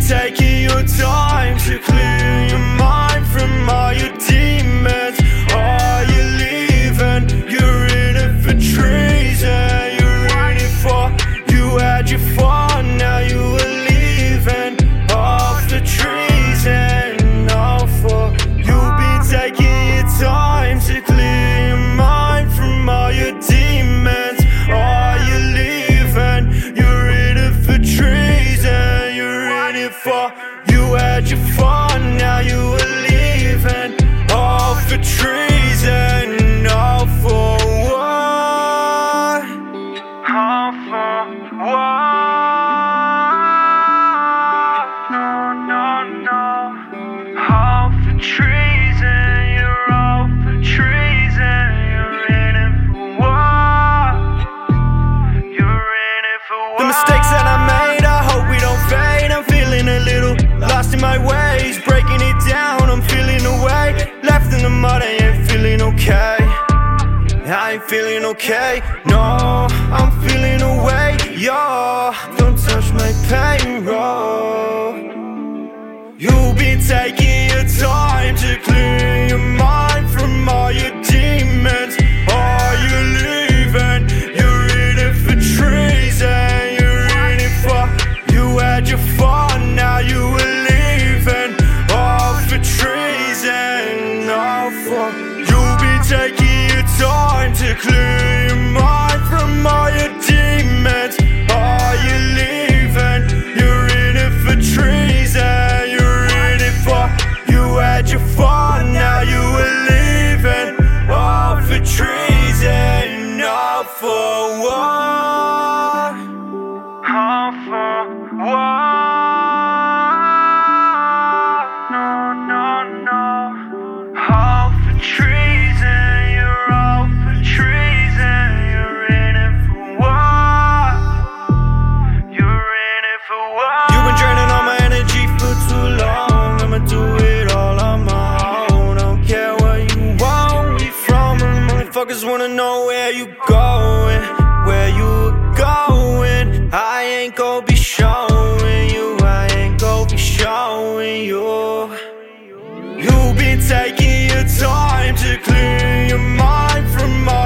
taking your time to clear your mind from all mistakes that I made, I hope we don't fade. I'm feeling a little lost in my ways, breaking it down. I'm feeling away, left in the mud. I ain't feeling okay. I ain't feeling okay. No, I'm feeling away. Yo, don't touch my payroll. You've been taking time to clear your mind from all your demons. Are you leaving? You're in it for treason. You're in it for you had your fun, now you leaving. All for treason, all for you've been taking your time to clear No, no, no. All for treason, you're all for treason. You're in it for what? You're in it for what? You've been draining all my energy for too long. I'ma do it all on my own. Don't care where you want me from. Motherfuckers wanna know where you going, where you ain't gon' be showing you, I ain't gon' be showing you. You've been taking your time to clear your mind from all.